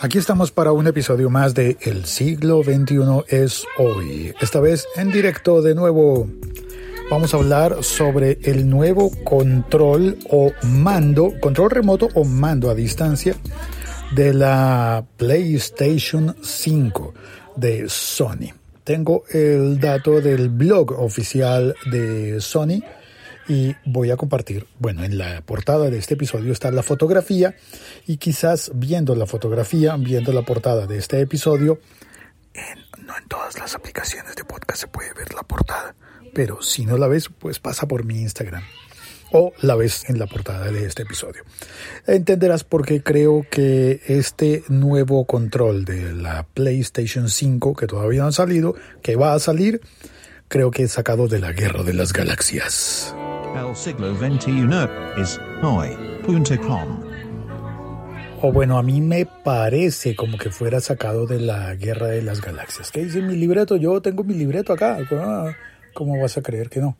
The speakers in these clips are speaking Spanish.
Aquí estamos para un episodio más de El siglo XXI es hoy. Esta vez en directo de nuevo. Vamos a hablar sobre el nuevo control o mando, control remoto o mando a distancia de la PlayStation 5 de Sony. Tengo el dato del blog oficial de Sony y voy a compartir, bueno, en la portada de este episodio está la fotografía y quizás viendo la fotografía, viendo la portada de este episodio, no en todas las aplicaciones de podcast se puede ver la portada, pero si no la ves, pues pasa por mi Instagram o la ves en la portada de este episodio. Entenderás por qué creo que este nuevo control de la PlayStation 5, que todavía no ha salido, que va a salir, creo que es sacado de la Guerra de las Galaxias. El siglo XXI es hoy.com. O bueno, a mí me parece como que fuera sacado de la Guerra de las Galaxias. ¿Qué dice mi libreto? Yo tengo mi libreto acá. Ah, ¿Cómo vas a creer que no?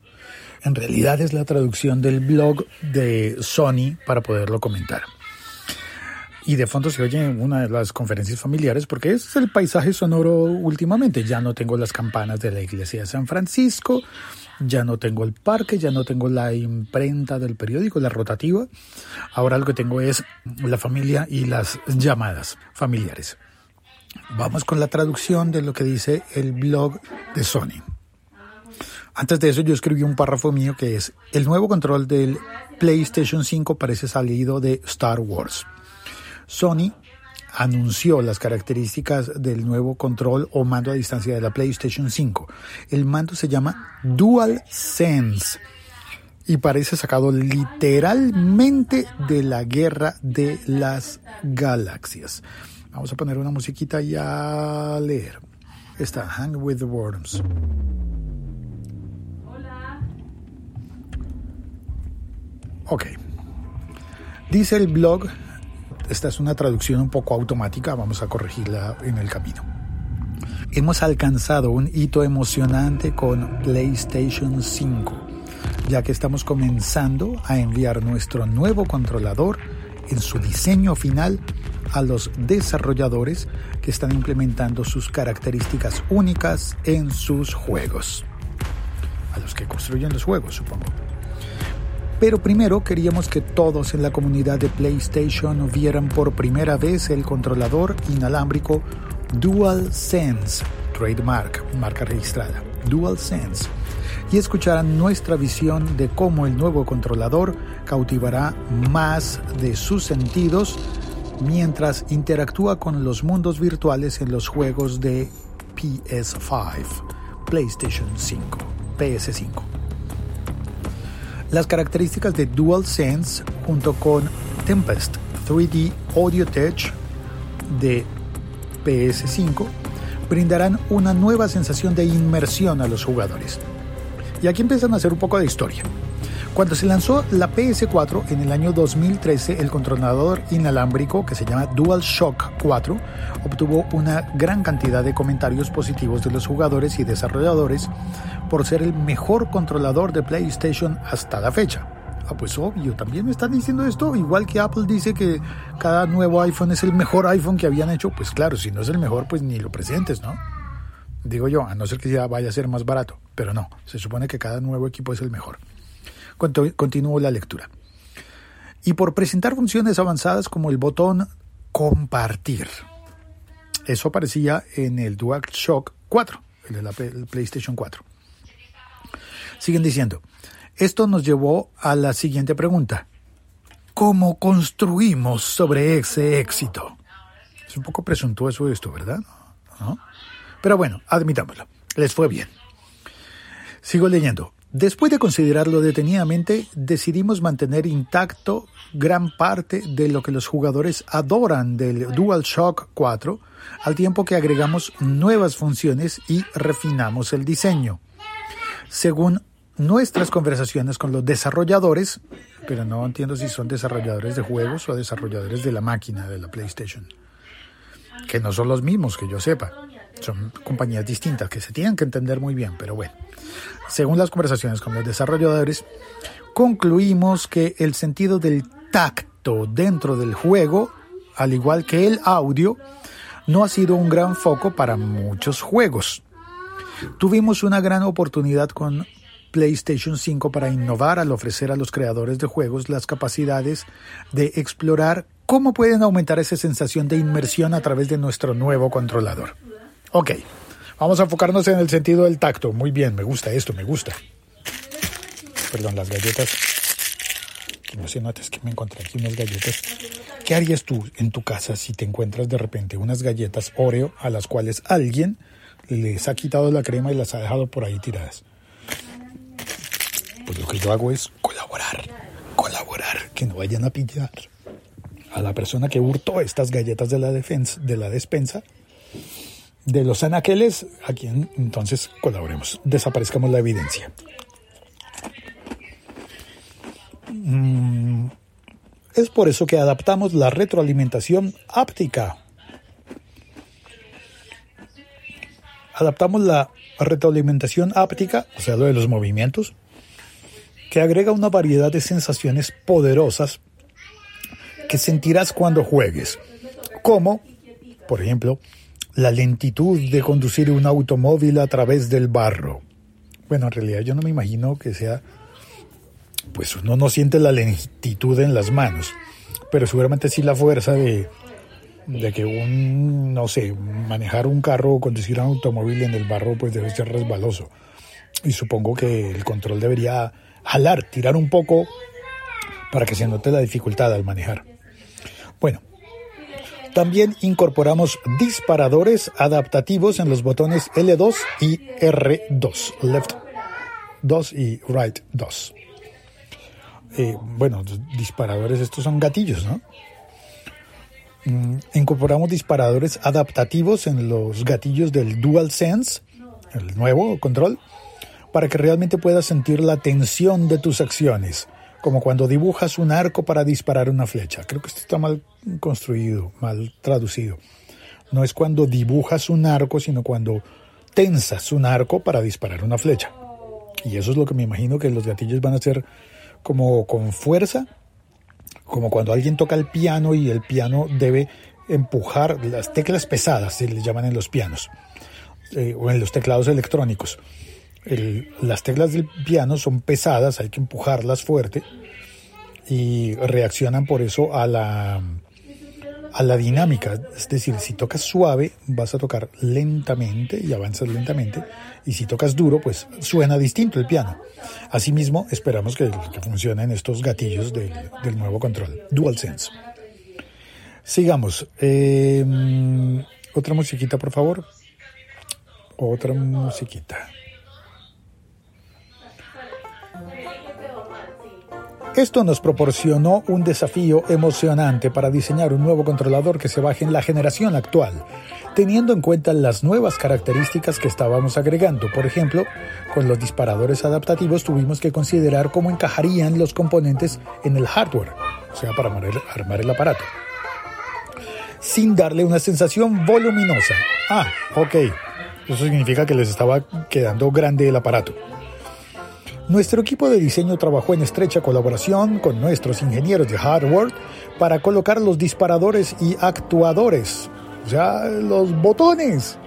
En realidad es la traducción del blog de Sony para poderlo comentar. Y de fondo se oye una de las conferencias familiares porque es el paisaje sonoro últimamente. Ya no tengo las campanas de la iglesia de San Francisco, ya no tengo el parque, ya no tengo la imprenta del periódico, la rotativa. Ahora lo que tengo es la familia y las llamadas familiares. Vamos con la traducción de lo que dice el blog de Sony. Antes de eso yo escribí un párrafo mío que es, el nuevo control del PlayStation 5 parece salido de Star Wars. Sony anunció las características del nuevo control o mando a distancia de la PlayStation 5. El mando se llama Dual Sense y parece sacado literalmente de la guerra de las galaxias. Vamos a poner una musiquita y a leer. Está Hang with the Worms. Hola. Ok. Dice el blog esta es una traducción un poco automática, vamos a corregirla en el camino. Hemos alcanzado un hito emocionante con PlayStation 5, ya que estamos comenzando a enviar nuestro nuevo controlador en su diseño final a los desarrolladores que están implementando sus características únicas en sus juegos. A los que construyen los juegos, supongo. Pero primero queríamos que todos en la comunidad de PlayStation vieran por primera vez el controlador inalámbrico DualSense, trademark, marca registrada, DualSense, y escucharan nuestra visión de cómo el nuevo controlador cautivará más de sus sentidos mientras interactúa con los mundos virtuales en los juegos de PS5, PlayStation 5, PS5. Las características de DualSense junto con Tempest 3D Audio Tech de PS5 brindarán una nueva sensación de inmersión a los jugadores. Y aquí empiezan a hacer un poco de historia. Cuando se lanzó la PS4 en el año 2013, el controlador inalámbrico que se llama DualShock 4 obtuvo una gran cantidad de comentarios positivos de los jugadores y desarrolladores por ser el mejor controlador de PlayStation hasta la fecha. Ah, pues obvio, también me están diciendo esto, igual que Apple dice que cada nuevo iPhone es el mejor iPhone que habían hecho, pues claro, si no es el mejor, pues ni lo presentes, ¿no? Digo yo, a no ser que ya vaya a ser más barato, pero no, se supone que cada nuevo equipo es el mejor. Continúo la lectura. Y por presentar funciones avanzadas como el botón compartir. Eso aparecía en el DualShock 4, el la PlayStation 4. Siguen diciendo, esto nos llevó a la siguiente pregunta. ¿Cómo construimos sobre ese éxito? Es un poco presuntuoso esto, ¿verdad? Pero bueno, admitámoslo. Les fue bien. Sigo leyendo. Después de considerarlo detenidamente, decidimos mantener intacto gran parte de lo que los jugadores adoran del DualShock 4, al tiempo que agregamos nuevas funciones y refinamos el diseño. Según nuestras conversaciones con los desarrolladores, pero no entiendo si son desarrolladores de juegos o desarrolladores de la máquina de la PlayStation, que no son los mismos que yo sepa, son compañías distintas que se tienen que entender muy bien, pero bueno, según las conversaciones con los desarrolladores, concluimos que el sentido del tacto dentro del juego al igual que el audio, no ha sido un gran foco para muchos juegos. Tuvimos una gran oportunidad con PlayStation 5 para innovar al ofrecer a los creadores de juegos las capacidades de explorar cómo pueden aumentar esa sensación de inmersión a través de nuestro nuevo controlador. Ok, vamos a enfocarnos en el sentido del tacto. Muy bien, me gusta esto, me gusta. Perdón, las galletas. No sé, notas que me encontré aquí unas galletas. ¿Qué harías tú en tu casa si te encuentras de repente unas galletas Oreo a las cuales alguien les ha quitado la crema y las ha dejado por ahí tiradas? Pues lo que yo hago es colaborar, colaborar, que no vayan a pillar a la persona que hurtó estas galletas de la, defensa, de la despensa de los anaqueles, a quien entonces colaboremos, desaparezcamos la evidencia. Mm, es por eso que adaptamos la retroalimentación áptica. Adaptamos la retroalimentación áptica, o sea, lo de los movimientos, que agrega una variedad de sensaciones poderosas que sentirás cuando juegues, como, por ejemplo, la lentitud de conducir un automóvil a través del barro. Bueno, en realidad yo no me imagino que sea, pues uno no siente la lentitud en las manos, pero seguramente sí la fuerza de, de que un, no sé, manejar un carro o conducir un automóvil en el barro pues debe ser resbaloso. Y supongo que el control debería jalar, tirar un poco para que se note la dificultad al manejar. Bueno, también incorporamos disparadores adaptativos en los botones L2 y R2, left 2 y right 2. Eh, bueno, disparadores, estos son gatillos, ¿no? Mm, incorporamos disparadores adaptativos en los gatillos del DualSense, el nuevo control, para que realmente puedas sentir la tensión de tus acciones como cuando dibujas un arco para disparar una flecha. Creo que esto está mal construido, mal traducido. No es cuando dibujas un arco, sino cuando tensas un arco para disparar una flecha. Y eso es lo que me imagino que los gatillos van a ser como con fuerza, como cuando alguien toca el piano y el piano debe empujar las teclas pesadas, se les llaman en los pianos, eh, o en los teclados electrónicos las teclas del piano son pesadas, hay que empujarlas fuerte y reaccionan por eso a la, a la dinámica. Es decir, si tocas suave, vas a tocar lentamente y avanzas lentamente. Y si tocas duro, pues suena distinto el piano. Asimismo, esperamos que, que funcionen estos gatillos del, del nuevo control, DualSense. Sigamos. Em, otra musiquita, por favor. Otra musiquita. Esto nos proporcionó un desafío emocionante para diseñar un nuevo controlador que se baje en la generación actual, teniendo en cuenta las nuevas características que estábamos agregando. Por ejemplo, con los disparadores adaptativos tuvimos que considerar cómo encajarían los componentes en el hardware, o sea, para armar el aparato, sin darle una sensación voluminosa. Ah, ok. Eso significa que les estaba quedando grande el aparato. Nuestro equipo de diseño trabajó en estrecha colaboración con nuestros ingenieros de hardware para colocar los disparadores y actuadores, o sea, los botones.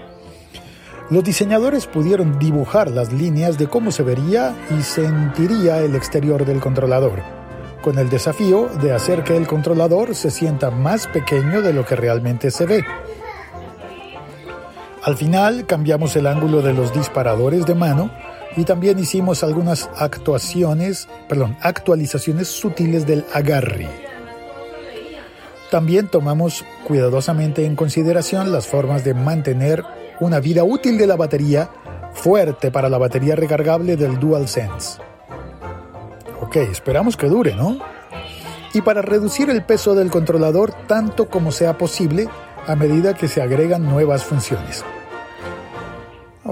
Los diseñadores pudieron dibujar las líneas de cómo se vería y sentiría el exterior del controlador, con el desafío de hacer que el controlador se sienta más pequeño de lo que realmente se ve. Al final cambiamos el ángulo de los disparadores de mano y también hicimos algunas actuaciones, perdón, actualizaciones sutiles del agarre. También tomamos cuidadosamente en consideración las formas de mantener una vida útil de la batería fuerte para la batería recargable del DualSense. Ok, esperamos que dure, ¿no? Y para reducir el peso del controlador tanto como sea posible a medida que se agregan nuevas funciones.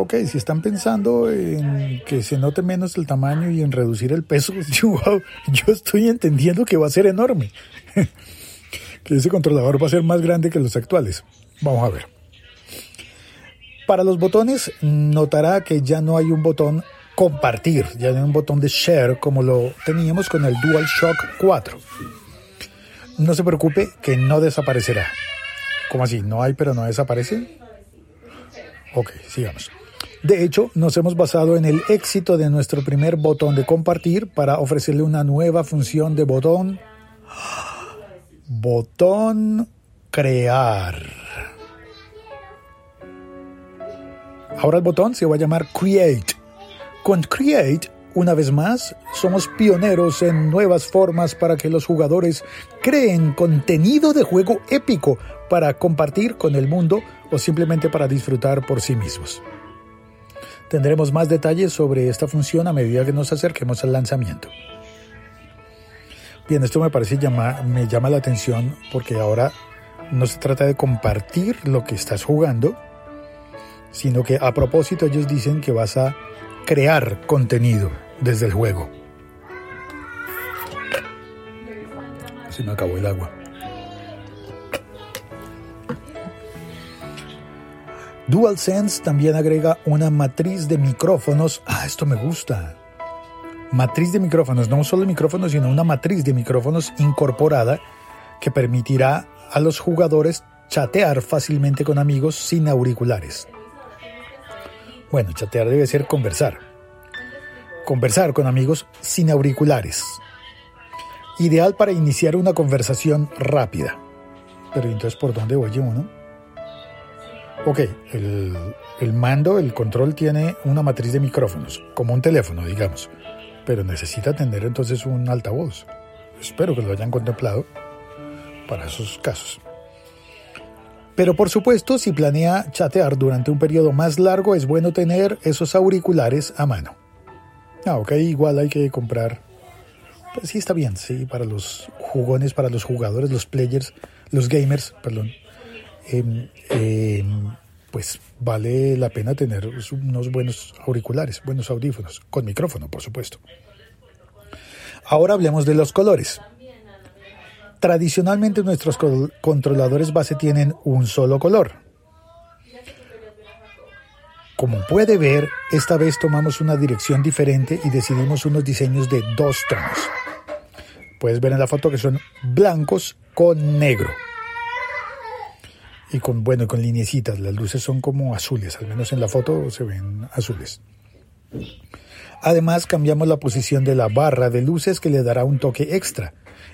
Ok, si están pensando en que se note menos el tamaño y en reducir el peso, yo, estoy entendiendo que va a ser enorme. que ese controlador va a ser más grande que los actuales. Vamos a ver. Para los botones, notará que ya no hay un botón compartir, ya no hay un botón de share como lo teníamos con el DualShock 4. no se preocupe que no desaparecerá. ¿Cómo así? ¿No hay pero no desaparece? Ok, sigamos. De hecho, nos hemos basado en el éxito de nuestro primer botón de compartir para ofrecerle una nueva función de botón. Botón crear. Ahora el botón se va a llamar Create. Con Create, una vez más, somos pioneros en nuevas formas para que los jugadores creen contenido de juego épico para compartir con el mundo o simplemente para disfrutar por sí mismos. Tendremos más detalles sobre esta función a medida que nos acerquemos al lanzamiento. Bien, esto me parece llama, me llama la atención porque ahora no se trata de compartir lo que estás jugando, sino que a propósito ellos dicen que vas a crear contenido desde el juego. Se me acabó el agua. DualSense también agrega una matriz de micrófonos. Ah, esto me gusta. Matriz de micrófonos, no solo micrófonos, sino una matriz de micrófonos incorporada que permitirá a los jugadores chatear fácilmente con amigos sin auriculares. Bueno, chatear debe ser conversar. Conversar con amigos sin auriculares. Ideal para iniciar una conversación rápida. Pero entonces, ¿por dónde oye uno? Ok, el, mando, el control tiene una matriz de micrófonos, como un teléfono, digamos, pero necesita tener entonces un altavoz. Espero que lo hayan contemplado para esos casos. Pero por supuesto, si planea chatear durante un periodo más largo, es bueno tener esos auriculares a mano. Ah, ok, igual hay que comprar. Pues sí, está bien, sí, para los jugones, para los jugadores, los players, los gamers, perdón. Em, em, pues vale la pena tener unos buenos auriculares, buenos audífonos, con micrófono, por supuesto. Ahora hablemos de los colores. Tradicionalmente nuestros controladores base tienen un solo color. Como puede ver, esta vez tomamos una dirección diferente y decidimos unos diseños de dos tonos. Puedes ver en la foto que son blancos con negro. Y con, bueno, con linecitas. Las luces son como azules, al menos en la foto se ven azules. Además, cambiamos la posición de la barra de luces que le dará un toque extra.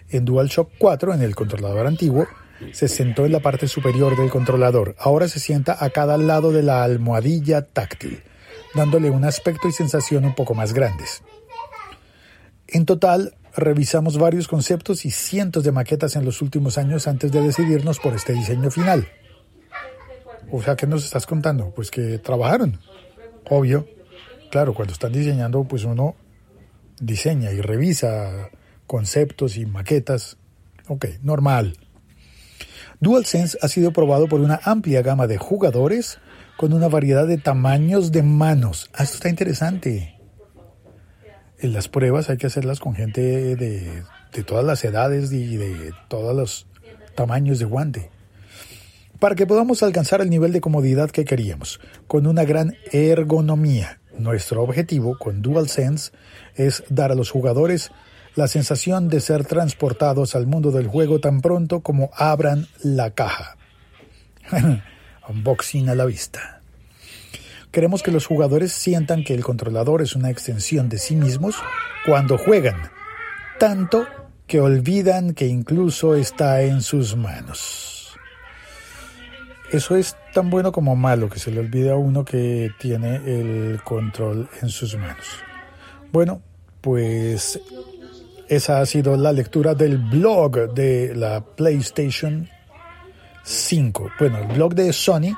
En DualShock 4, en el controlador antiguo, se sentó en la parte superior del controlador. Ahora se sienta a cada lado de la almohadilla táctil, dándole un aspecto y sensación un poco más grandes. En total, revisamos varios conceptos y cientos de maquetas en los últimos años antes de decidirnos por este diseño final. O sea, ¿qué nos estás contando? Pues que trabajaron. Obvio. Claro, cuando están diseñando, pues uno diseña y revisa conceptos y maquetas. Ok, normal. DualSense ha sido probado por una amplia gama de jugadores con una variedad de tamaños de manos. Ah, esto está interesante. En las pruebas hay que hacerlas con gente de, de todas las edades y de todos los tamaños de guante para que podamos alcanzar el nivel de comodidad que queríamos, con una gran ergonomía. Nuestro objetivo con DualSense es dar a los jugadores la sensación de ser transportados al mundo del juego tan pronto como abran la caja. Unboxing a la vista. Queremos que los jugadores sientan que el controlador es una extensión de sí mismos cuando juegan, tanto que olvidan que incluso está en sus manos. Eso es tan bueno como malo que se le olvida a uno que tiene el control en sus manos. Bueno, pues esa ha sido la lectura del blog de la PlayStation 5. Bueno, el blog de Sony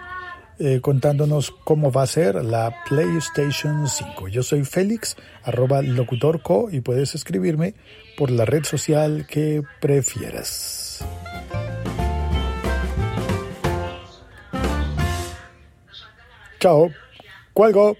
eh, contándonos cómo va a ser la PlayStation 5. Yo soy Félix, arroba locutorco y puedes escribirme por la red social que prefieras. Chao. Cuelgo.